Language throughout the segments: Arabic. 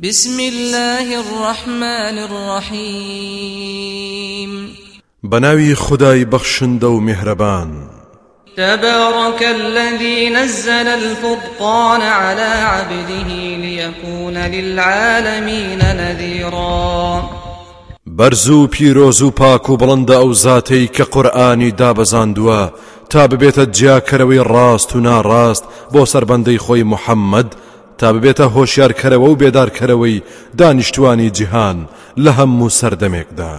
بسم الله الرحمن الرحيم. بناوي خداي بخشندو مهربان. تبارك الذي نزل الفرقان على عبده ليكون للعالمين نذيرا. برزو بيروزو پاک و بڵندە ئەو زاتەی کە قورآانی دابەزاندووە تا ببێتە جیاکەرەوەی ڕاست و ناڕاست بۆ سربەندەی خۆی محەممەد تا ببێتە هۆشیارکەرەوە و بێدارکەرەوەی دانیشتوانی جیهان لە هەموو سەردەمێکدا.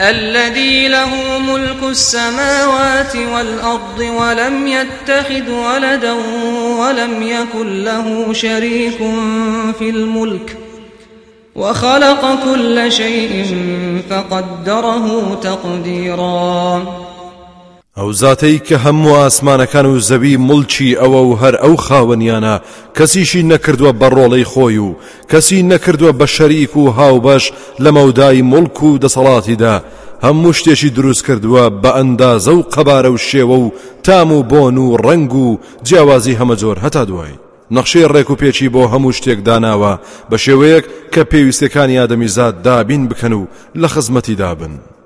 الذي له ملك السماوات والأرض ولم يتخذ ولدا ولم يكن له شريك في الملك وخلق كل شيء فقدره تقديرا ئەو زاتەی کە هەموو ئاسمانەکان و زەوی مڵچی ئەوە و هەر ئەو خاوەنیانە کەسیشی نەکردووە بە ڕۆڵەی خۆی و کەسی نەکردووە بە شەریک و هاوبەش لە مەودای مڵک و دەسەڵاتیدا. هەموو شتێکی دروست کردووە بە ئەندازە و قەبارە و شێوە و تام و بۆن و ڕنگ و جیاوازی هەمە جۆر هەتا دوای. نەخشەی ڕێک و پێچی بۆ هەموو شتێک داناوە. بە شێوەیەک کە پێویستەکانی ئادەمی زاد دابین بکەن و لە خزمەتی دابن.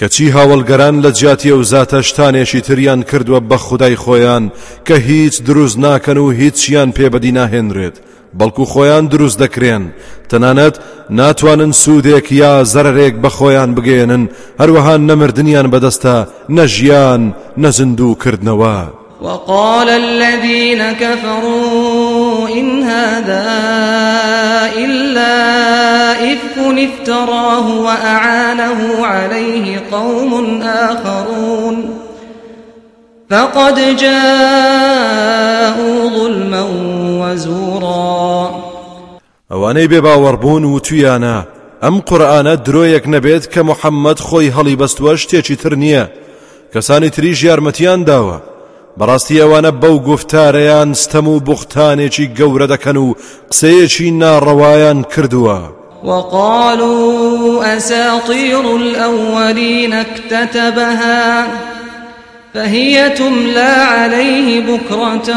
کەچی هاوڵگەران لە جیاتی ئەو زاتە شتانێکی تریان کردووە بە خودای خۆیان کە هیچ دروست ناکەن و هیچیان پێبەدی ناهێنرێت. بەڵکو خۆیان دروست دەکرێن. تەنانەت ناتوانن سوودێک یا زەرێک بە خۆیان بگێنن هەروەها نەمردنیان بەدەستە نەژیان نەزندوو کردنەوە وقال الذين كفروا إن هذا إلا إفك افتراه وأعانه عليه قوم آخرون. فقد جاءوا ظلما وزورا. ئەوانەی بێ باوەڕبوون و تویانە ئەم قورآانە درۆیەک نەبێت کە محەممەد خۆی هەڵی بەستووە شتێکی تر نییە. کەسانی تریژ یارمەتیان داوە. بەڕاستی ئەوانە بەو گفتارەیان ستەم و بوختانێکی گەورە دەکەن و قسەیەکی ناڕەوایان کردووە. وقالوا أساطير الأولين اكتتبها فهي تملى عليه بكرة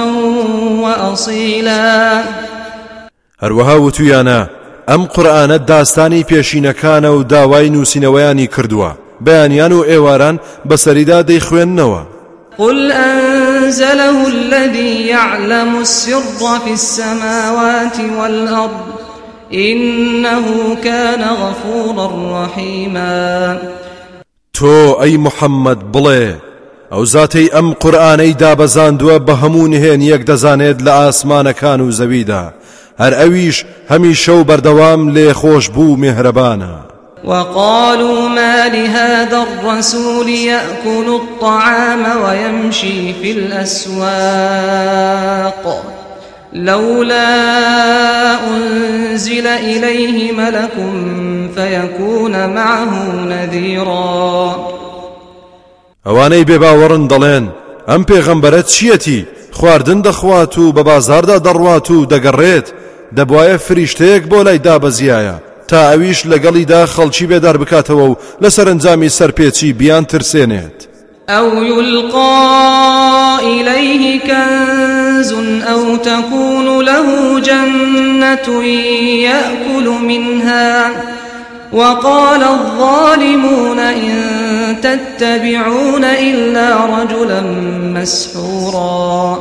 وأصيلا. هەروەها وتویانە ئەم قورآانە داستانی پێشینەکانە و داوای نووسینەوەیانی کردووە. بەیانیان و ئێواران بەسەریدا دەیخوێندنەوە. قل أنزله الذي يعلم السر في السماوات والأرض إنه كان غفورا رحيما. تو أي محمد بڵێ ئەو زاتەی ئەم قورآانەی دابەزاندووە بە هەموو نهێن یەک دەزانێت لە ئاسمانەکان و زەویدا هەر ئەویش هەمی شەو بەردەوام لێ خۆش بوو مهرەبانە وقالوا ما لهذا الرسول يأكل الطعام ويمشي في الأسواق. لولا أنزل إليه ملك فيكون معه نذيرا. ئەوانەی بێباوەڕن دەڵێن ئەم پێغەمبەرە چیەتی؟ خواردن دەخوات و بە بازاردا دەڕوات و دەگەڕێت. دەبواە فریشتەیەک بۆ لای دابەزیایە. تا ئەویش لەگەڵیدا خەڵکی بێدار بکاتەوە و لە سەرنجامی سەرپێچی بیان ترسێنێت. أو يلقى إليه كنز أو تكون له جنة يأكل منها. وقال الظالمون إن تتبعون إلا رجلا مسحورا.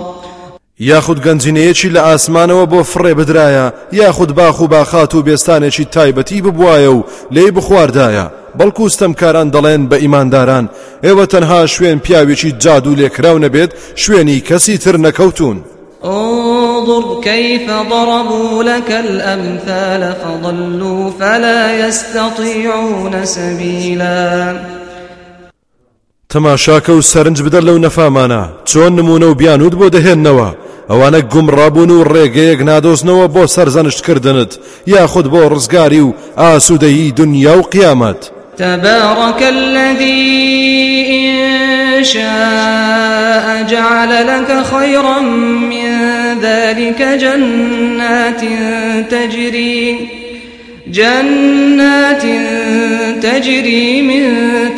یاخود گەنجینەیەکی لە ئاسمانەوە بۆ فڕێ بدرایە؟ یاخود باخ و باخات و بێستانێکی تایبەتی ببوایە و بەڵکو ستەمکاران دەڵێن بە ئیمانداران. ئێوە تەنها شوێن پیاوێکی جاد و لێکراو نەبێت شوێنی کەسی تر نەکەوتون. انظر كيف ضربوا لك الأمثال فضلوا فلا يستطيعون سبيلا. تەماشاکە و سەرنج بدە لەو نەفامانە. چۆن نمونە و بیانوت بۆ دەهێننەوە؟ ئەوانە گومڕابوون و ڕێگەیەک نادۆزنەوە بۆ سەرزانشتکردنت یاخود بۆ ڕزگاری و ئاسوودەیی دنیا و قیامەت. تبارك الذي إن شاء جعل لك خيرا من ذلك جنات تجري جنات تجري من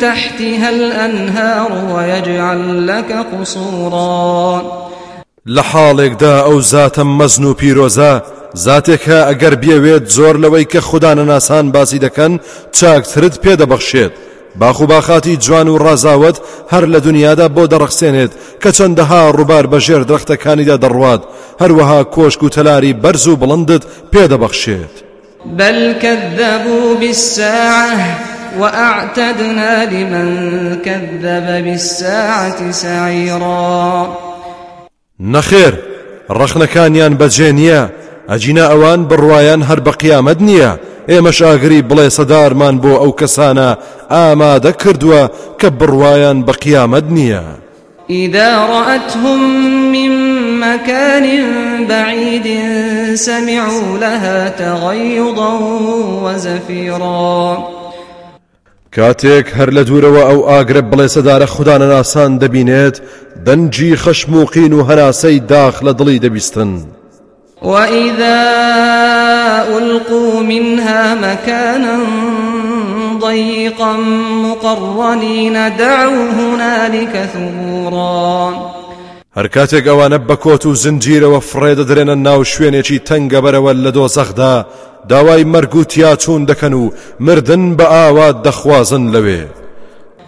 تحتها الأنهار ويجعل لك قصورا. لحالێکدا ئەو زاتە مەزن و پیرۆزە زاتێکە ئەگەر بێوێت زۆر لەوەی کە خوددانە ناسان باسی دەکەن چاکترت پێدەبەخشێت باخ و باخاتی جوان و ڕازاوت هەر لە دنیادا بۆ دەڕخسێنێت کە چەندەها ڕووبار بەژێر درەختەکانیدا دەڕوات. هەروەها کۆشک و تەلاری بەرز و بڵندت پێدەبەخشێت. بل كذبوا بالساعة وأعتدنا لمن كذب بالساعة سعيرا. نخير ڕەخنەکانیان بەجێ نییە. ئەجینا ئەوان بڕواان هەر بە قیامەت نییە. ئێمەش ئاگری بڵێ سەدارمان بۆ ئەو کەسانە ئامادە کردووە کە بڕواان بە قیامەت نییە. إذا رأتهم من مكان بعيد سمعوا لها تغيضا وزفيرا. کاتێک هەر لە دوورەوە ئەو ئاگرە بڵێ سەدارە خوددانە ناسان دەبینێت دەنجی خەشموقین و هەناسەی داخ لە دڵی دەبیستن. وإذا ألقوا منها مكانا ضيقا مقرنين دعوا هنالك ثبورا. هەر کاتێک ئەوانە بەکۆت و زنجیرەوە فڕێ دەدرێنە ناو شوێنێکی تەنگە بەرەوە لە دۆزەخدا. داوای مەرگ و تیاچوون دەکەن و مردن بە ئاوات دەخوازن لەوێ.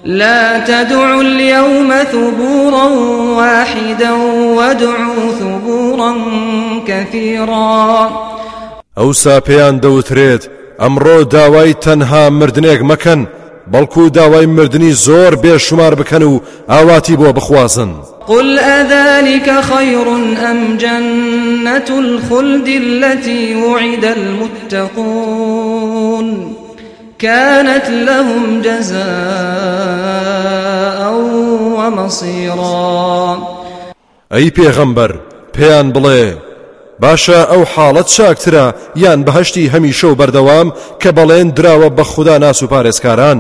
لا تدعوا اليوم ثبورا واحدا وادعوا ثبورا. كثيرا. ئەوسا پێیان دەوترێت ئەمڕۆ داوای تەنها مردنێک مەکەن بەڵکو داوای مردنی زۆر بێشمار بکەن و ئاواتی بۆ بخوازن. قل أذلك خير أم جنة الخلد التي وعد المتقون؟ كانت لهم جزاء ومصيرا. أي پیغمبر پیان بڵێ. باشە ئەو حاڵەت چاکترە یان بەهشتی هەمیشە و بەردەوام کە بەڵێن دراوە بە خوددا ناس و پارێزکاران.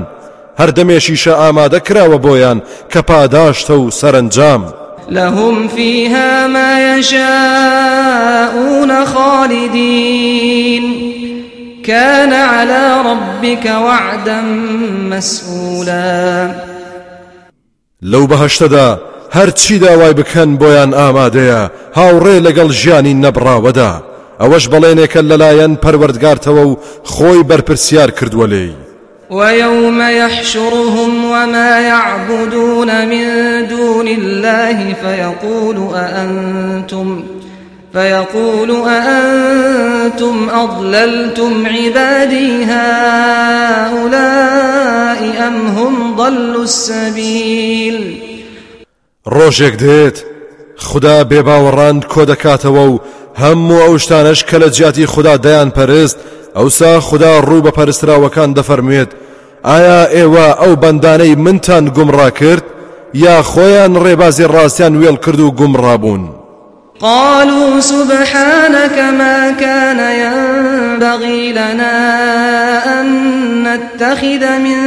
هەردەمێشیشە ئامادە کراوە بۆیان کە پاداشتە و سەرنجام. لهم فيها ما يشاءون خالدين. كان على ربك وعدا مسئولا لو بەهشتەدا هەرچی داوای بکەن بۆیان ئامادەیە؟ هاوڕێ لەگەڵ ژیانی نەبراوەدا. ئەوەش بەڵێنێکە لەلایەن پەروەردگارتەوە و خۆی بەرپرسیار کردووە لێی ويوم يحشرهم وما يعبدون من دون الله فيقول أأنتم فيقول أأنتم أضللتم عبادي هؤلاء أم هم ضلوا السبيل ڕۆژێک دێت. خدا بێباوەڕان کۆ دەکاتەوە و هەموو ئەو شتانش کە لە جیاتی خدا دەیان پەرست ئەوسا خدا ڕوو بە پەرستراوەکان دەفەرمێت ئایا ئێوە ئەو بەندانەی منتان گومڕا کرد یا خۆیان ڕێبازی ڕاستیان وێڵ کرد و گومڕابوون قالوا سبحانك ما كان ينبغي لنا أن نتخذ من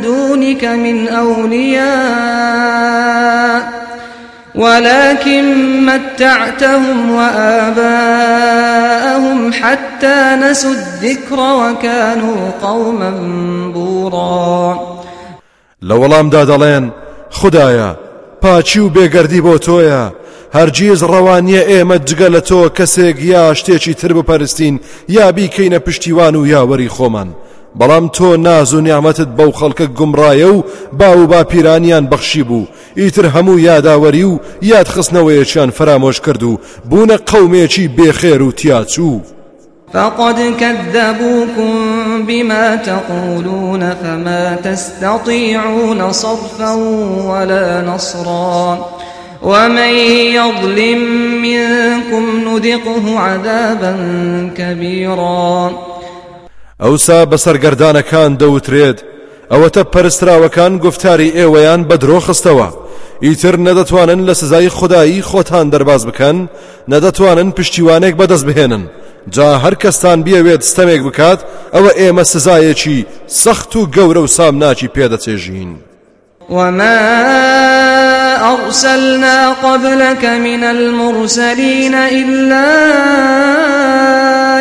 دونك من أولياء. ولكن متعتهم وآباءهم حتى نسوا الذكر وكانوا قوما بورا. لەوەڵام دادەڵێن خدایە پاچی و بێگەردی بۆ تۆیە. هەرگیز ڕەوانیە ئێمە جگە لە تۆ کەسێک یا شتێکی تر بپەرستین یا بیکەینە پشتیوان و بەڵام تۆ ناز و نیامەتت بەو خەڵکە گومڕایە و با و با پیرانیان بەخشی بوو. ئیتر هەموو یاداوەری و یاد خستنەوەیەکیان فرامۆش کرد و بوونە قەومێکی بێخێر و فقد كذبوكم بما تقولون فما تستطيعون صرفا ولا نصرا. ومن يظلم منكم نذقه عذابا كبيرا. ئەوسا بەسەرگەردانەکان دەوترێت. ئەوەتە پەرستراوەکان گفتاری ئێوەیان بە درۆ خستەوە. ئیتر نەدەتوانن لە سزای خودایی خۆتان دەرباز بکەن نەدەتوانن پشتیوانێک بەدەست بهێنن. جا هەر کەستان بیاوێت ستەمێک بکات ئەوە ئێمە سزایەکی سەخت و گەورە و سامناکی پێدەچێژین. وما أرسلنا قبلك من المرسلين إلا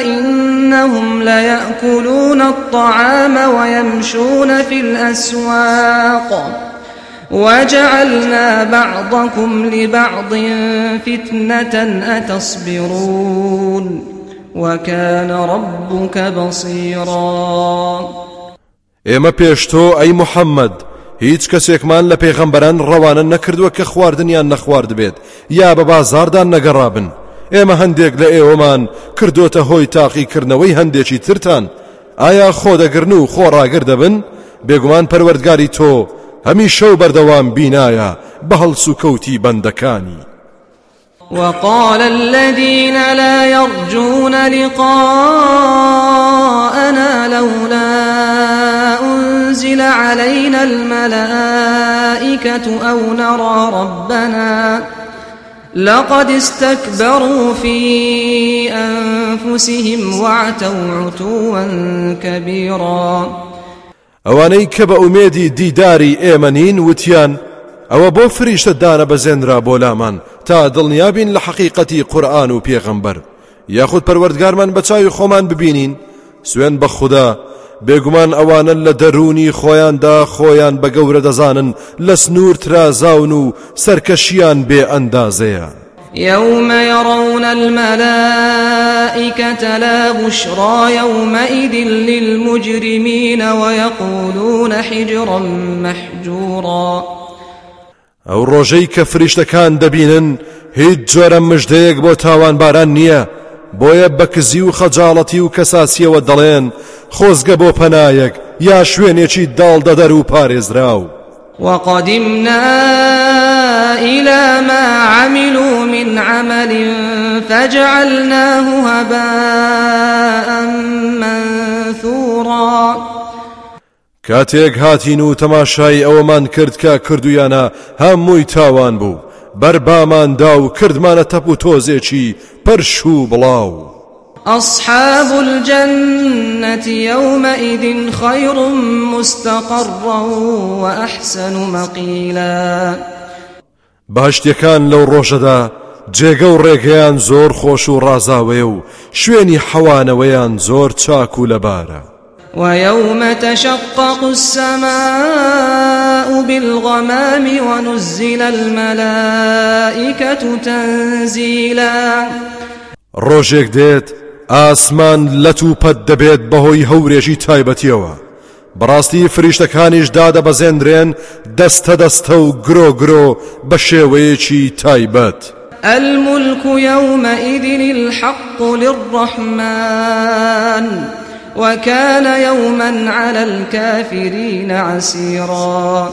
إنهم ليأكلون الطعام ويمشون في الأسواق. وجعلنا بعضكم لبعض فتنة أتصبرون. وكان ربك بصيرا. ئێمە پێشتۆ ئەی محەممەد هیچ کەسێکمان لە پێغەمبەران ڕەوانە نەکردووە کە خواردنیان نەخوارد بێت یا بە بازاردان نەگەڕابن ئێمە هەندێک لە ئێوەمان کردوتە هۆی تاقیکردنەوەی هەندێکی ترتان. ئایا خۆدەگرن و خۆڕاگر دەبن؟ بێگومان پەروەردگاری تۆ هەمی شەو بەردەوام بینایە بە هەڵسو کەوتی بەندەکانی. وقال الذين لا يرجون لقاءنا لولا أنزل علينا الملائكة أو نرى ربنا لقد استكبروا في أنفسهم وعتوا عتوا كبيرا. ئەوانەی کە بە ئومێدی دیداری ئێمەنین وتیان ئەوە بۆ فریشتە دانە بەزێنرا بۆ لامان تا دڵنیابین لە حەقیقەتی قورآن و پێغەمبەر یاخود پەروەردگارمان بە چاوی خۆمان ببینین سوێن بە خوددا بێگومان ئەوانە لە دەرونی خۆیاندا خۆیان بە گەورە دەزانن لە سنوور ترازاون و سەرکەشیان بێ ئەندازەیە. يوم يرون الملائكة لا بشرى يومئذ للمجرمين ويقولون حجرا محجورا. کە فریشتەکان دەبینن هیچ جۆرە مژدەیەک بۆ تاوان باران نییە. بۆیە بەکزی و خەجاڵەتی و کەساسیەوە دەڵێن خۆزگە بۆ پەنایەک یا شوێنێکی داڵ دەدەر و پارێزراو. وقدمنا إلى ما عملوا من عمل فجعلناه هباء منثورا. کاتێک هاتین و تەماشای ئەوەمان کرد کە کردویانە هەمووی تاوان بوو. بەرباماندا و کردمانە تەپ و تۆزێکی پەرش و بڵاو. أصحاب الجنة يومئذ خير مستقرا وأحسن مقيلا باشتەکان لەو ڕۆژەدا جێگە و ڕێگەیان زۆر خۆش و ڕازاوێ و شوێنی حەوانەوەیان زۆر چاک و لەبارە. ويوم تشقق السماء بالغمام ونزل الملائكة تنزيلا. ڕۆژێک دێت ئاسمان لە توپەت دەبێت بەهۆی هەورێژی تایبەتیەوە. بەڕاستی فریشتەکانیش دادەبەزێنرێن دەستە دەستە و گرۆ گرۆ بە شێوەیەکی تایبەت. الملك يومئذ الحق للرحمن. وكان يوما على الكافرين عسيرا.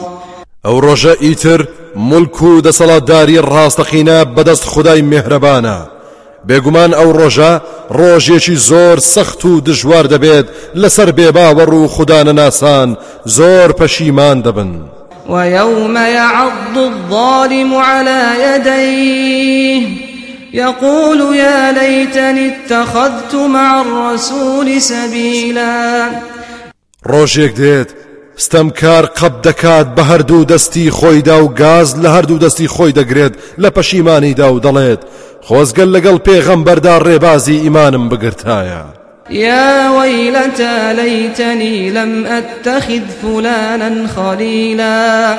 ئەو ڕۆژە ئیتر ملک و دەسەڵاتداری ڕاستەقینە بەدەست خدای مهرەبانە بێگومان ئەو ڕۆژە ڕۆژێکی زۆر سەخت و دژوار دەبێت لەسەر بێباوەڕ و خوددانە ناسان زۆر پەشیمان دەبن ويوم يعض الظالم على يديه. يقول يا ليتني اتخذت مع الرسول سبيلا. ڕۆژێک دێت ستەمکار قەب دەکات بە هەردوو دەستی خۆیدا و گاز لە هەردوو دەستی خۆی دەگرێت لە پەشیمانیدا و دەڵێت خۆزگەل لەگەڵ پێغەمبەردا ڕێبازی ئیمانم بگرتایە يا ويلتى ليتني لم أتخذ فلانا خليلا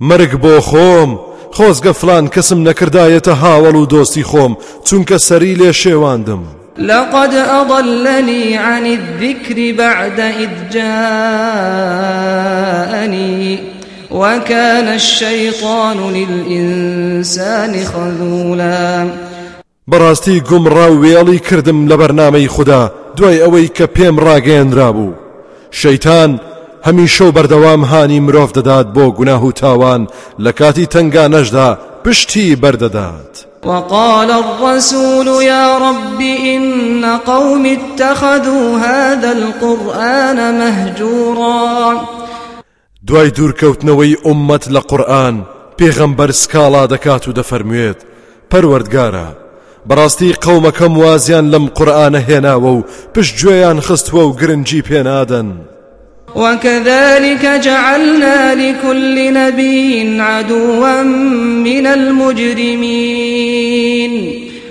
مرگ بۆ خۆم خۆزگە فلان کەسم نەکردایەتە هاوڵ و دۆستی خۆم چونکە سەری لێ شێواندم. لقد أضلني عن الذكر بعد إذ جاءني وكان الشيطان للإنسان خذولا. بەڕاستی گومڕا وێڵی کردم لە بەرنامەی خوددا دوای ئەوەی کە پێم ڕاگەیەنرا بوو شەیتان هەمیشە و بەردەوام هانی مرۆڤ دەدات بۆ گوناه و تاوان لە کاتی تنگانەشدا پشتی بەردەدات. وقال الرسول يا رب إن قوم اتخذوا هذا القرآن مهجورا. دوای دوورکەوتنەوەی ئومەت لە قورآن پێغەمبەر سکاڵا دەکات و دەفەرموێت پەروەردگارە بەڕاستی قەومەکەم وازیان لەم قورآانە هێناوە و پشت گوێیان خستووە و گرنگی پێنادەن. وكذلك جعلنا لكل نبي عدوا من المجرمين.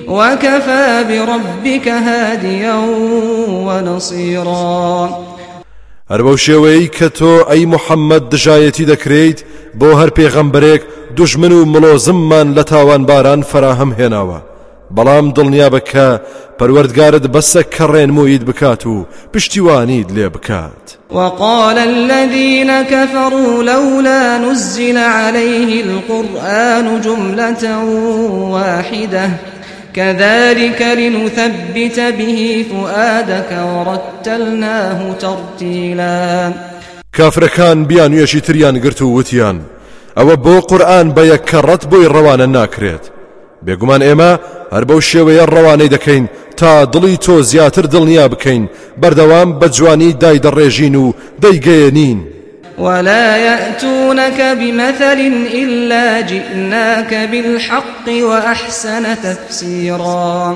وكفى بربك هاديا ونصيرا. هەر بەو شێوەیە کە تۆ ئەی محەممەد دژایەتی دەکرێیت بۆ هەر پێغەمبرێک دوژمن و باران فراهەم هێناوە بەڵام دڵنیا بکە پەروەردگارت بەسە کەڕێن موید بکات و پشتیوانیت لێ بکات. وقال الذين كفروا لولا نزل عليه القرآن جملة واحدة. كذلك لنثبت به فؤادك ورتلناه ترتيلا. كافركان بيان يشي تريان قرتو وتيان أو بو قرآن بيكرت بو الروان ناكريت بێگومان ئێمە هەر بەو شێوەیە ڕەوانەی دەکەین تا دڵی تۆ زیاتر دڵنیا بکەین. بەردەوام بە جوانی دای دەڕێژین و دەیگەیەنین. ولا يأتونك بمثل إلا جئناك بالحق وأحسن تفسيرا.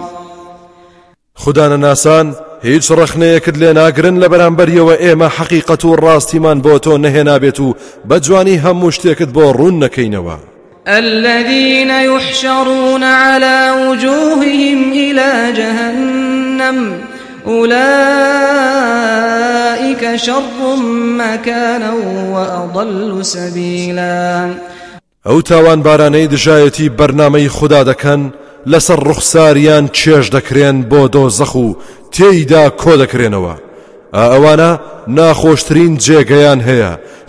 خدانا ناسان هیچ ڕخنەیەکت لێ ناگرن لە بەرامبەریەوە ئێمە حەقیقەت و ڕاستیمان بۆ تۆ نەهێنابێت و بە جوانی هەموو شتێکت بۆ ڕوون نەکەینەوە. الذين يحشرون على وجوههم إلى جهنم أولئك شر مكانا وأضل سبيلا. ئەو تاوان بارانەی دژایەتی بەرنمەی خوددا دەکەن لەسەر ڕوخساریان چێژ دەکرێن بۆ دۆزەخ و تێیدا کۆ دەکرێنەوە. ئەوانە ناخۆشترین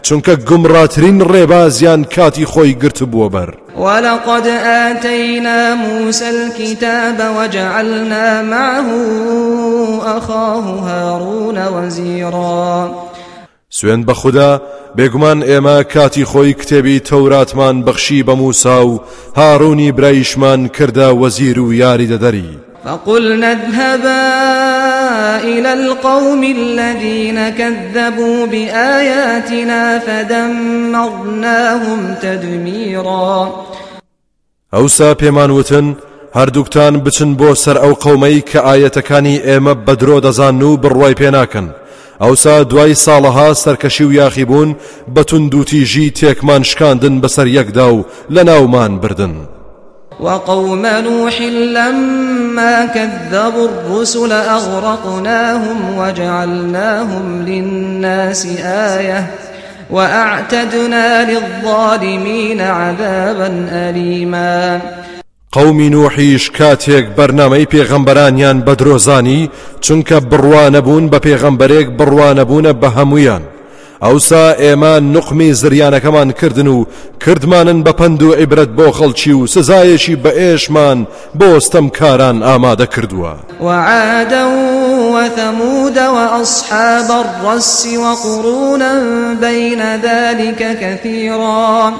چونکە گومڕاترین ڕێبازیان کاتی خۆی گرت بووە بەر. ولقد آتينا موسى الكتاب وجعلنا معه أخاه هارون وزيرا. سوێن بە خوددا بێگومان ئێمە کاتی خۆی کتێبی تەوراتمان بەخشی بە موسا و هاڕوونی برایشمان کردە وەزیر و یاری دەدەری. فقلنا اذهبا إلى القوم الذين كذبوا بآياتنا فدمرناهم تدميرا ئەوسا وتن هەردووکتان بچن بۆ سەر ئەو قەومەی کە ئاەتەکانی ئێمە بەدرۆ دەزان و بڕوای پێناکەن ئەوسا دوای ساڵەها سەرکەشی و یاخیبوون بەتون دووتیژی تێکمان شکاندن بەسەر یەکدا و لە ناومان بردن. وقوم نوح لما كذبوا الرسل أغرقناهم وجعلناهم للناس آية وأعتدنا للظالمين عذابا أليما. قومی نوحیش کاتێک بەرنمەی پێغەمبەرانیان بەدرۆزانی چونکە بڕوانەبوون بە پێغەمبەرێک هەمویان ئەوسا ئێمە نقمی زریانەکەمان کردن و کردمانن بە پند و عیبرەت بۆ خەڵکی و سزایەکی بە ئێشمان بۆستەم کاران ئامادە کردووە. وعادا وثمود وأصحاب الرس وقرونا بين ذلك كثيرا.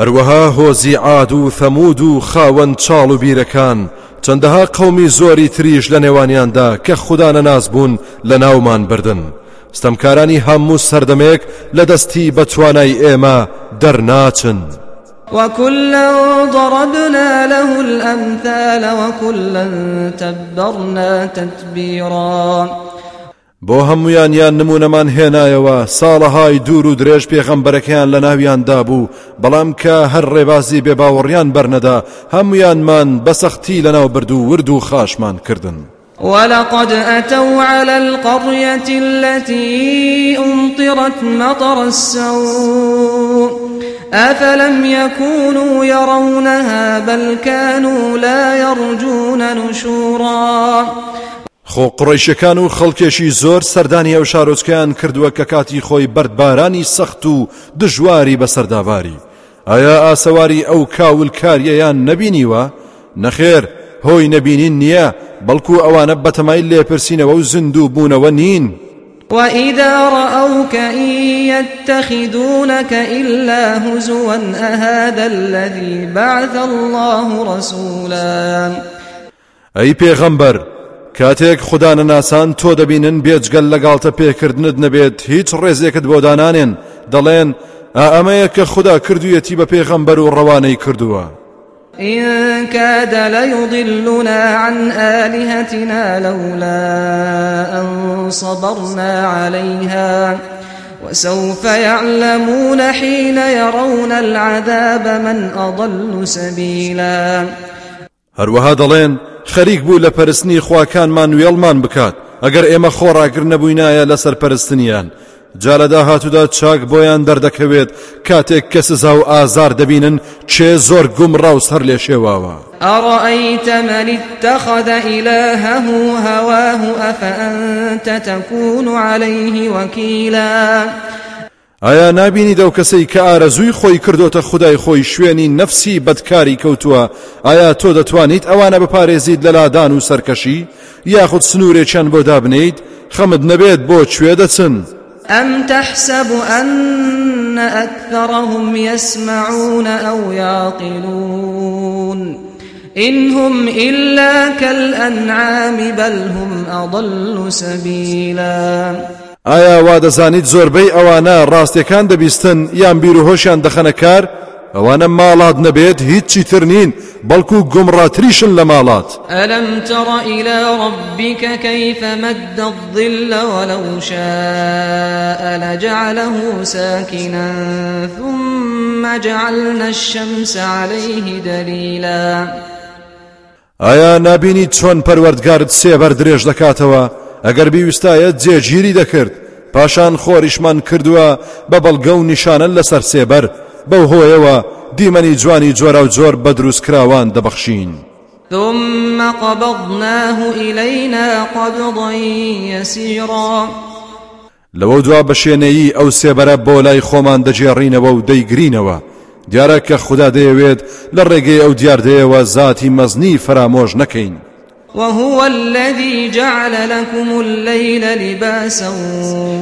هەروەها هۆزی عاد و ثەمود و خاوەن چاڵ و بیرەکان چەندەها قەومی زۆری تریش لە نێوانیاندا کە خوددانە ناز بوون لە ناومان بردن. ستەمکارانی هەموو سەردەمێک لە دەستی بە توانای ئێمە دەرناچن وكلا ضربنا له الأمثال وكلا تبرنا تتبيرا بۆ هەمویان یان نمونەمان هێنایەوە ساڵەهای دوور و درێژ پێغەمبەرەکەیان لە ناویاندا بوو بەڵام کە هەر ڕێبازی بێباوەڕیان بەرنەدا هەمویانمان بەسەختی لەناو برد و ورد و خاشمان کردن. ولقد أتوا على القرية التي أمطرت مطر السوء أفلم يكونوا يرونها بل كانوا لا يرجون نشورا خۆ قڕیشەکان و خەڵکێشی زۆر سەردانی ئەو شارۆچکیان کردووە کە کاتی خۆی بەردبارانی سەخت و دژواری بەسەرداواری ئایا ئاسەواری ئەو کاول کاریەیان نەبینیوە؟ نەخێر هۆی نەبینین نییە بەڵکو ئەوانە بەتەمای لێپرسینەوە و زیندوو بوونەوە نین. وإذا رأوك إن يتخذونك إلا هزوا أهذا الذي بعث الله رسولا. أي پیغمبر کاتێک خوددانە ناسان تۆ دەبینن بێجگەل لەگاڵتە پێکردنت نەبێت هیچ ڕێزێکت بۆ دانانێن. دەڵێن ئەمەیە کە خوددا کردویەتی بە پێغەمبەر و ڕەوانەی کردووە. إن كاد ليضلنا عن آلهتنا لولا أن صبرنا عليها. وسوف يعلمون حين يرون العذاب من أضل سبيلا. هەروەها دەڵێن خەریک بوو لە پەرستنی خواکانمان وێڵمان بکات. ئەگەر ئێمە خۆڕاگر نەبووینایە لەسەر پەرستنیان جا لە داهاتوودا چاک بۆیان دەردەکەوێت. کاتێک کە سزا و ئازار دەبینن چێ زۆر گوم ڕاوس هەر لێ شێواوە. أرأيت من اتخذ إلهه هواه أفأنت تكون عليه وكيلا؟ ئایا نبینی دەو کەسەی کە ئارەزووی خۆی کردوتە خدای خۆی شوێنی نەفسی بەدکاری کەوتووە ئایا تۆ دەتوانیت ئەوانە بپارێزیت لە لادان و سەرکەشی؟ یاخود سنوورێکیان بۆ دابنیت خەمت نەبێت بۆ کوێ دەچن. أم تحسب أن أكثرهم يسمعون أو يعقلون إن هم إلا كالأنعام بل هم أضل سبيلا ئایا وا دەزانیت زۆربەی ئەوانە ڕاستیەکان دەبیستن دەخەنە کار؟ ئەوانە ماڵات نەبێت هیچی تر نین بەڵکو گومڕاتریشن لە ماڵات ألم تر إلى ربك كيف مد الظل ولو شاء لجعله ساكنا ثم جعلنا الشمس عليه دليلا. ئایا نبینی چۆن پەروەردگارت سێبەر درێژ دەکاتەوە؟ ئەگەر بیویستایە جێگیری دەکرد پاشان خۆریشمان کردووە بە بەڵگە و نیشانە لەسەر سێبەر بەو هۆیەوە دیمەنی جوانی جۆرە و جۆر بە دروستکراوان دەبەخشین. ثم قبضناه إلينا قبضا يسيرا. لەوە دوا بەشێنەیی ئەو سێبەرە بۆ لای خۆمان دەجێڕینەوە و دەیگرینەوە. دیارە کە خوددا دەیەوێت لە ڕێگەی ئەو دیاردەیەوە زاتی مەزنی فرامۆژ نەکەین. وهو الذي جعل لكم الليل لباسا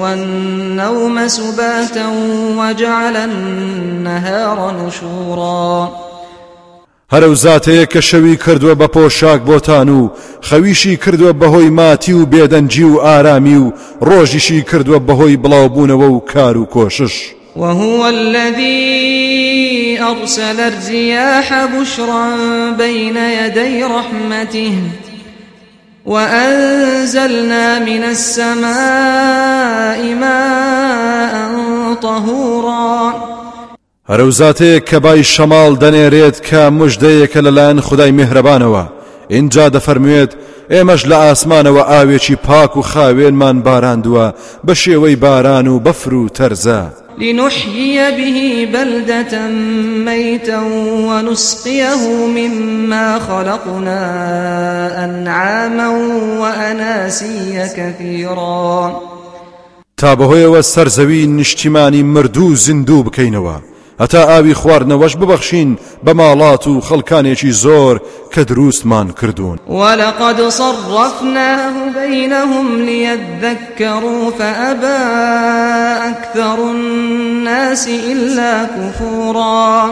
والنوم سباتا وجعل النهار نشورا. هەرە زاتەیە کە شەوی کردووە بە پۆشاک بۆتان و خەویشی کردووە بەهۆی ماتی و بێدەنجی و ئارامی و ڕۆژیشی کردووە بەهۆی بڵاوبوونەوە و کار و کۆشش. وهو الذي أرسل الرياح بشرا بين يدي رحمته. وأنزلنا من السماء ماء طهورا. هەرەوزاتەیە کە بای شەماڵ دەنێرێت کە مژدەیەکە لەلایەن خدای میهرەبانەوە اینجا دەفەرموێت ئێمەش لە ئاسمانەوە ئاوێکی پاک و خاوێنمان باراندووە بە شێوەی باران و بەفر و تەرزە. لنحيي به بلدة ميتا ونسقيه مما خلقنا أنعاما وأناسيا كثيرا. تا بەهۆیەوە سەرزەوی نیشتیمانی مردوو زیندوو بکەینەوە هەتا ئاوی خواردنەوەش ببەخشین بە ماڵات و خەڵکانێکی زۆر کە دروستمان کردوون. ولقد صرفناه بينهم ليذكروا فأبى أكثر الناس إلا كفورا.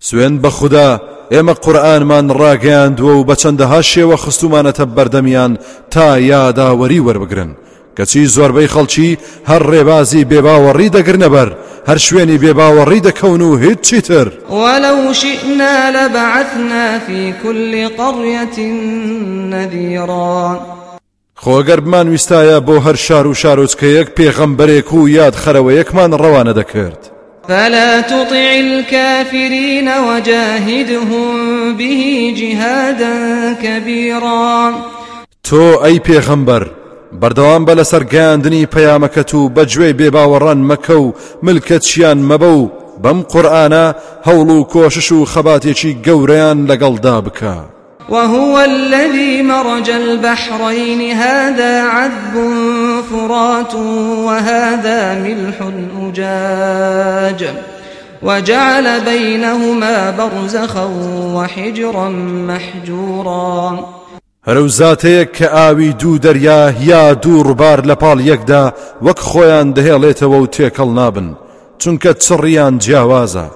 سوێن بە خوددا ئێمە قورآنمان ڕاگەیاندووە و بە چەندەها شێوە خستومانەتە بەردەمیان تا یاداوەری وەربگرن. کەچی زۆربەی خەڵکی هەر ڕێبازی بێباوەڕی دەگرنەبەر هەر شوێنی بێباوەڕی دەکەون و هیچ چیتر ولو شئنا لبعثنا في كل قرية نذيرا. خۆگەر بمان ویستایە بۆ هەر شار و شارۆچکەیەک پێغەمبەرێک و یاد خەرەوەیەکمان ڕەوانە دەکرد. فلا تطع الكافرين وجاهدهم به جهادا كبيرا. تۆ ئەی پێغەمبەر بەردەوام بە لەسەر گەاندنی پەیامەکەت و بەگوێی بێباوەڕان مەکە و ملکەتچیان مەبە و بەم قورآانە هەوڵ و کۆشش و خەباتێکی گەورەیان لەگەڵدا. وهو الذي مرج البحرين هذا عذب فرات وهذا ملح أجاج وجعل بينهما برزخا وحجرا محجورا هەرو زاتەیەک کە ئاوی دوو دەریا یا دوو ڕووبار لە پاڵ یەکدا وەک خۆیان دەهێڵێتەوە و تێکەڵ نابن چونکە چڕیان جیاوازە.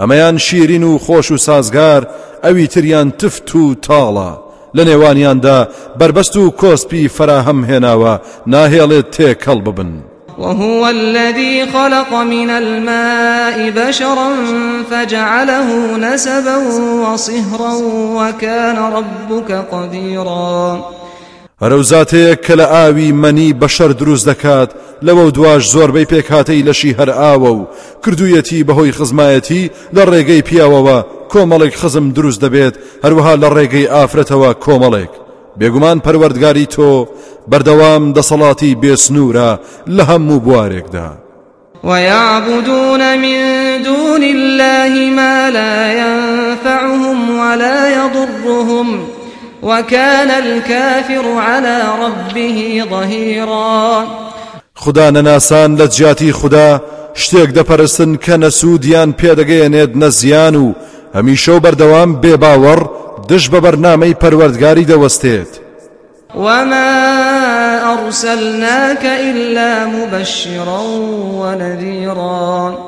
ئەمەیان شیرین و خۆش و سازگار ئەوی تریان تفت و تاڵە. لە نێوانیاندا بربەست و کۆسپی فراهەم هێناوە ناهێڵێت تێکەڵ ببن. وهو الذي خلق من الماء بشرا فجعله نسبا وصهرا وكان ربك قديرا. هەرە زاتەیە کە لە ئاوی مەنی بەشەر دروست دەکات لەوە دواش زۆربەی پێکهاتەی لەشی هەر ئاوە و کردوویەتی بەهۆی خزمایەتی لە ڕێگەی پیاوەوە خزم دروست دەبێت هەروەها لە ڕێگەی ئافرەتەوە کۆمەڵێک. بێگومان پەروەردگاری تۆ بەردەوام دەسەڵاتی بێسنوورە لە هەموو بوارێکدا. ويعبدون من دون الله ما لا ينفعهم ولا يضرهم وكان الكافر على ربه ظهيرا. خدا نەناسان لە جیاتی خدا شتێک دەپەرستن کە نەسوودیان پێدەگەیەنێت نەزیان و هەمیشە و بەردەوام بێباوەڕ دش بە بەرنامەی پەروەردگاری دەوەستێت. وما أرسلناك إلا مبشرا ونذيرا.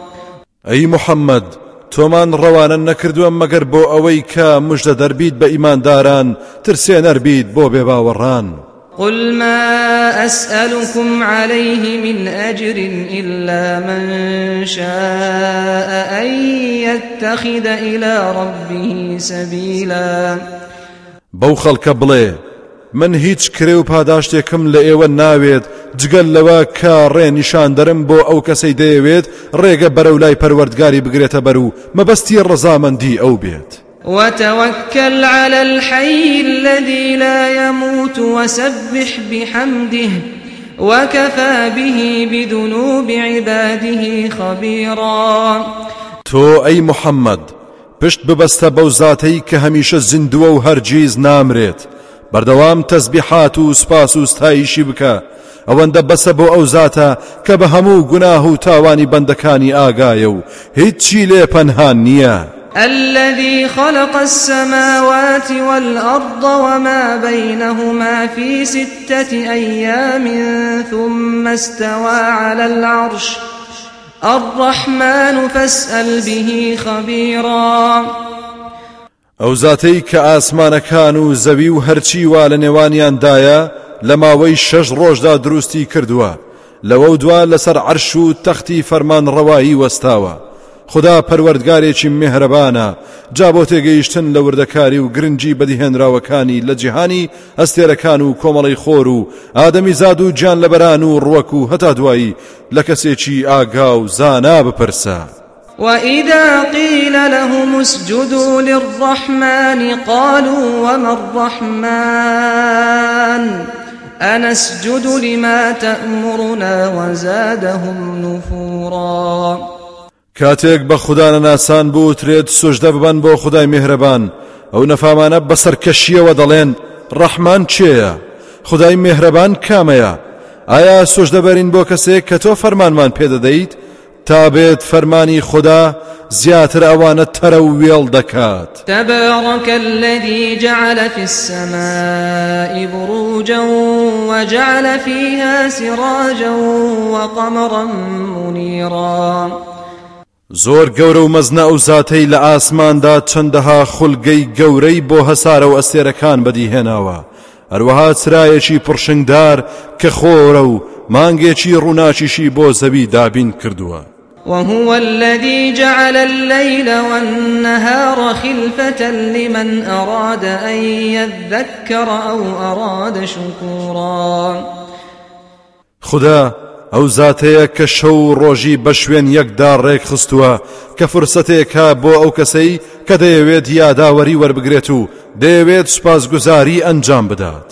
أي محمد تۆمان ڕەوانە نەکردووە مەگەر بۆ ئەوەی کە مژدە دەربیت بە ئیمانداران ترسێ نەربیت بۆ بێباوەڕان. قل ما أسألكم عليه من أجر إلا من شاء أن يتخذ إلى ربه سبيلا. بەو خەڵکە بڵێ من هیچ کرێ و پاداشتێکم لە ئێوە ناوێت جگەل لەوە کە ڕێ نیشان دەرم بۆ ئەو کەسەی دەیەوێت ڕێگە بەرەو لای پەروەردگاری بگرێتە بەر و مەبەستی ڕەزامەندی ئەو بێت. وتوكل على الحي الذي لا يموت وسبح بحمده وكفى به بذنوب عباده خبيرا. تو أي محمد پشت ببەستە بەو زاتەی کە هەمیشە زیندووە و هەرگیز نامرێت بەردەوام تەزبیحات و سپاس و ستایشی بکە ئەوەندە بەسە بۆ ئەو زاتە کە بە هەموو و تاوانی بەندەکانی ئاگایە هیچی لێ پەنهان الذي خلق السماوات والأرض وما بينهما في ستة أيام ثم استوى على العرش. الرحمن فاسأل به خبيرا. ئەو زاتەی کە ئاسمانەکان و زەوی و هەرچی وا لە نێوانیاندایە لە ماوەی شەش ڕۆژدا دروستی کردووە لەوە دوا لەسەر عەرش و تەختی فەرمان خدا پەروەردگارێکی میهرەبانە جا بۆ تێگەیشتن لە وردەکاری و گرنگی بەدیهێنراوەکانی لە جیهانی ئەستێرەکان و کۆمەڵی خۆر و ئادەمی زاد و گیان لەبەران و ڕوەک و هەتا دوایی لە کەسێکی ئاگا و زانا بپرسە. وإذا قيل لهم اسجدوا للرحمن قالوا وما الرحمن؟ أنسجد لما تأمرنا وزادهم نفورا کاتێک بە خودانەناسان بوترێت سوجدە ببەن بۆ خدای مهربان أو نفامانە بەسەر کەشیەوە دەڵێن ڕەحمان چێە؟ خدای مهرەبان کامەیە. ئایا سۆش دەبەرین بۆ کەسێک کە تۆ فەرمانمان پێدەدەیت تابێت فەرمانی خدا زیاتر ئەوانە تەرە و وێڵ دەکات. تبارك الذي جعل في السماء بروجا وجعل فيها سراجا وقمرا منيرا. زۆر گەورە و مەزنە ئەو زاتەی لە ئاسماندا چەندەها خولگەی گەورەی بۆ هەسارە و ئەستێرەکان بەدیهێناوە. هەروەها چرایەکی پڕشنگدار کە خۆرە و مانگێکی ڕووناچیشی بۆ زەوی دابین کردووە. وهو الذي جعل الليل والنهار خلفة لمن أراد أن يذكر أو أراد شكورا. خدا ئەو زاتەیە کە شەو ڕۆژی بە شوێن یەکدا ڕێک خستووە کە فرسەتێکە بۆ ئەو کەسەی کە دەیەوێت یاداوەری وەربگرێت و دەیەوێت سوپاسگوزاری ئەنجام بدات.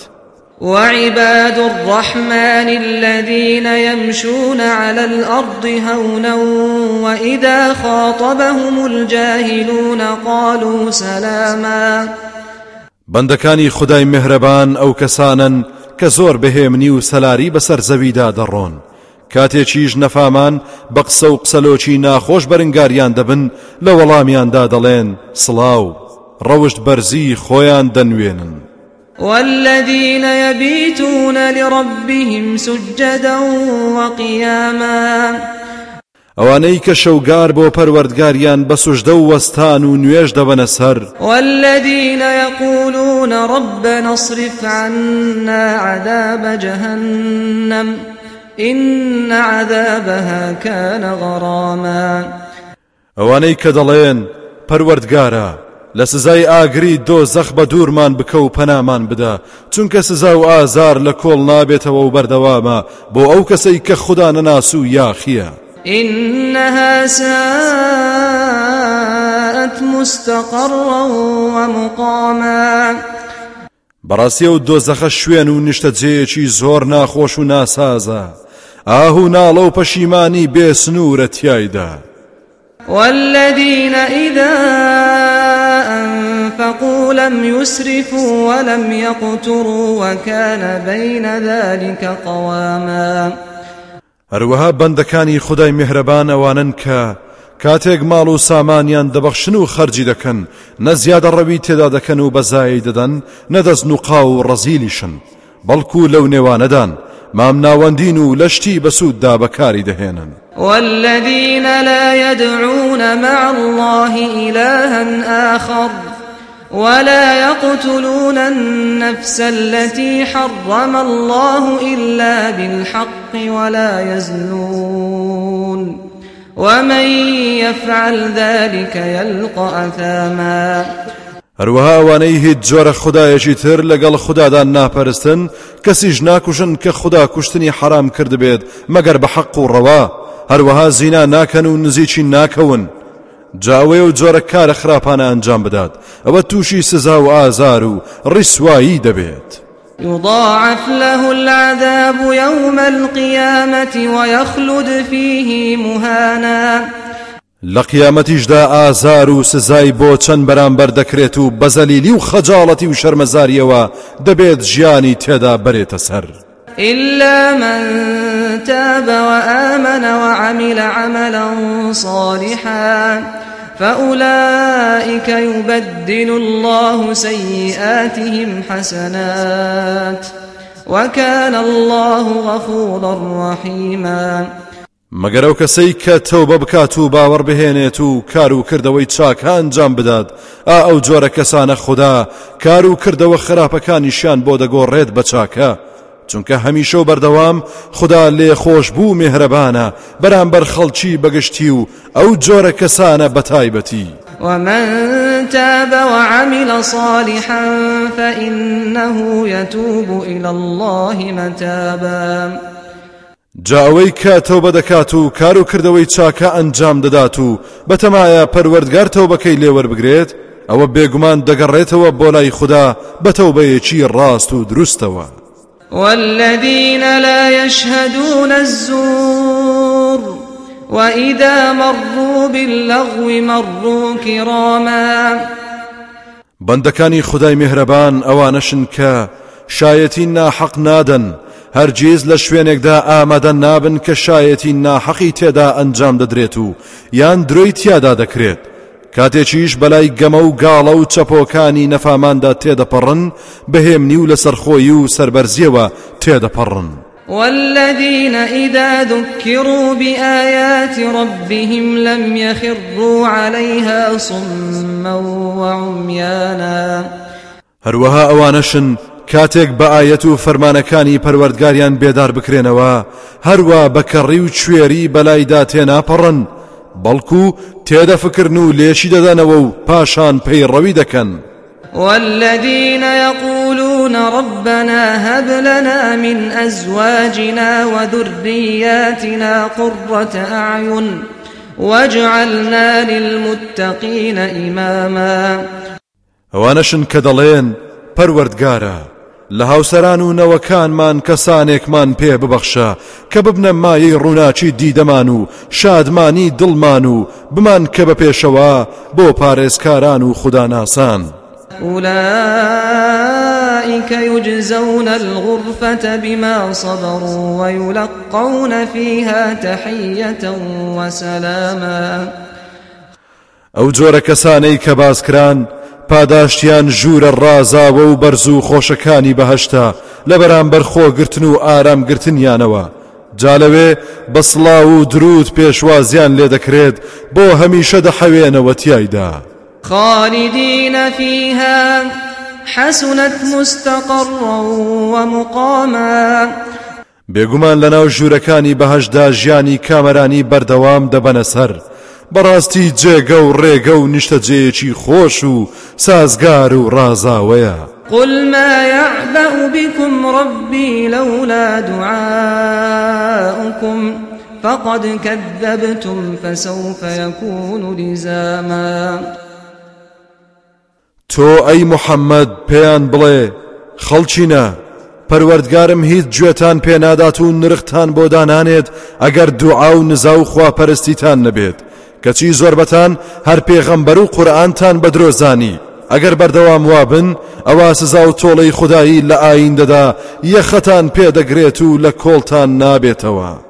وعباد الرحمن الذين يمشون على الأرض هونا وإذا خاطبهم الجاهلون قالوا سلاما بندكاني خداي مهربان أو كسانا كزور بهمني وسلاري بسر زويدا درون کاتێکیش نەفامان بە قسە و قسەلۆکی ناخۆش بەرنگاریان دەبن لە وەڵامیاندا دەڵێن سڵاو ڕەوشت بەرزی خۆیان دەنوێنن والذين يبيتون لربهم سجدا وقياما ئەوانەی کە شەوگار بۆ پەروەردگاریان بە سوژدە و وەستان و نوێژ دەبەنە سەر. والذين يقولون ربنا اصرف عنا عذاب جهنم إن عذابها كان غراما. ئەوانەی کە دەڵێن پەروەردگارە لە سزای ئاگری دۆ زەخ بە دوورمان بکە و پەنامان بدە چونکە سزا و ئازار لە کۆڵ نابێتەوە و بەردەوامە بۆ ئەو کەسەی کە خوددا نەناس و یاخیە. إنها ساءت مستقرا ومقاما. بەڕاستی و دۆزەخە شوێن و نیشتە جەیەکی زۆر ناخۆش و ناسازە. ئاه و ناڵە و پەشیمانی بێ سنوورە تایدا والذين إذا أنفقوا لم يسرفوا ولم يقتروا وكان بين ذلك قواما. هەروەها بەندەکانی خدای میهرەبان ئەوانن کە کاتێک ماڵ و سامانیان دەبەخشن و خەرجی دەکەن نەزیادە ڕەوی تێدا دەکەن و بەزایی دەدەن نەدەست و قاو و ڕەزیلیشن بەڵکو لەو نێوانەدان. مام ناوەندین و لەشتی بەسووددا بەکاری دەهێنن. والذين لا يدعون مع الله إلها آخر ولا يقتلون النفس التي حرم الله إلا بالحق ولا يزنون. ومن يفعل ذلك يلقى أثاما. هەروەها ئەوانەی هیچ جۆرە خدایەکی تر لەگەڵ خوددادان ناپەرستن کەسیش ناکوشن کە خوددا کوشتنی حرام کرد بێت مەگەر بە حەق و ڕەوا. هەروەها زینا ناکەن و نزیکی ناکەون. جاوێ و جۆرە کارە خراپانە ئەنجام بدات. ئەوە تووشی سزا و ئازار و ڕیسوایی دەبێت. يضاعف له العذاب يوم القيامة ويخلد فيه مهانا. لە قیامەتیشدا ئازار و سزای بۆ چەند بەرامبەر دەکرێت و بەزەلیلی و خەجاڵەتی و شەرمەزاریەوە دەبێت ژیانی تێدا بەرێتە إلا من تاب وآمن وعمل عملا صالحا فأولئك يبدل الله سيئاتهم حسنات وكان الله غفورا رحيما. مەگەر ئەو کەسەی کە تەوبە بکات و باوەڕ بهێنێت و کار و کردەوەی چاکە ئەنجام بدات ئا ئەو جۆرە کەسانە خوددا کار و کردەوە خراپەکانیشیان بۆ دەگۆڕێت بە چاکە. چونکە هەمیشە و بەردەوام خدا لێ خۆش بوو مهرەبانە بەرامبەر خەڵکی بەگشتی و ئەو جۆرە کەسانە بەتایبەتی ومن تاب وعمل صالحا فإنه يتوب إلى الله متابا جاوەی کە تەوبە دەکات و کار و کردەوەی چاکە ئەنجام دەدات و بەتەمایە پەروەردگار تەوبەکەی لێوەربگرێت ئەوە بێگومان دەگەڕێتەوە بۆ لای خوددا بە تەوبەیەکی ڕاست و دروستەوە. والذين لا يشهدون الزور وإذا مروا باللغو مروا كراما. بەندەکانی خدای میهرەبان ئەوانەشن کە شایەتی ناحەق نادەن هەرگیز لە شوێنێکدا ئامادە نابن کە شایەتی ناحەقی تێدا ئەنجام دەدرێت و یان درۆی تیادا دەکرێت. کاتێکیش بەلای گەمە و گاڵە و چەپۆکانی نەفاماندا تێدەپەڕن بەهێمنی و لەسەرخۆی و سربەرزیەوە تێدەپەڕن. والذين إذا ذكروا بآيات ربهم لم يخروا عليها صما وعميانا هەروەها ئەوانەشن کاتێک بە ئاەت و فەرمانەکانی پەروەردگاریان بێدار بکرێنەوە هەروە بەکەڕی و کوێری بەلایدا تێناپەڕن بەڵکو تێدەفکردن و لێشی دەدەنەوە و پاشان پەیڕەوی دەکەن. والذين يقولون ربنا هب لنا من أزواجنا وذرياتنا قرة أعين واجعلنا للمتقين إماما ئەوانەشن کە دەڵێن پەروەردگارە لە هاوسەران و نەوەکانمان کەسانێکمان پێ ببەخشە کە ببنە مایەی ڕووناچی دیدەمان و شادمانی دڵمان و بمان کە بە پێشەوە بۆ پارێزکاران و خوداناسان. أولئك يجزون الغرفة بما صبروا ويلقون فيها تحية وسلاما. ئەو جۆرە کەسانەی کە باسکران پاداشتیان ژوورە ڕازاوە و بەرز و خۆشەکانی بەهشتا. لە بەرامبەر خۆگرتن و ئارامگرتنیانەوە. جالەوێ بەسڵا و درود پێشوازیان لێ دەکرێت بۆ هەمیشە دەحەوێنەوە تایدا خالدين فيها حسنت مستقرا ومقاما بێگومان لەناو ژوورەکانی بەهشدا ژیانی کامەرانی بەردەوام دەبەنە سەر. بەڕاستی جێگە و ڕێگە و نیشتەجێیەکی خۆش و سازگار و ڕازاوەیە. قل ما يعبأ بكم ربي لولا دعاؤكم فقد كذبتم فسوف يكون لزاما. تۆ ئەی محەممەد پێیان بڵێ خەڵچینە پەروەردگارم هیچ گوێتان پێنادات و نرختان بۆ دانانێت ئەگەر دوعا و نزا و خواپەرستیتان نەبێت. کەچی زۆربەتان هەر پێغەمبەر و قورآانتان بە درۆزانی ئەگەر بەردەوام وابن ئەوە سزا و تۆڵەی خودایی لە ئایندەدا یەخەتان پێدەگرێت و لە کۆڵتان نابێتەوە.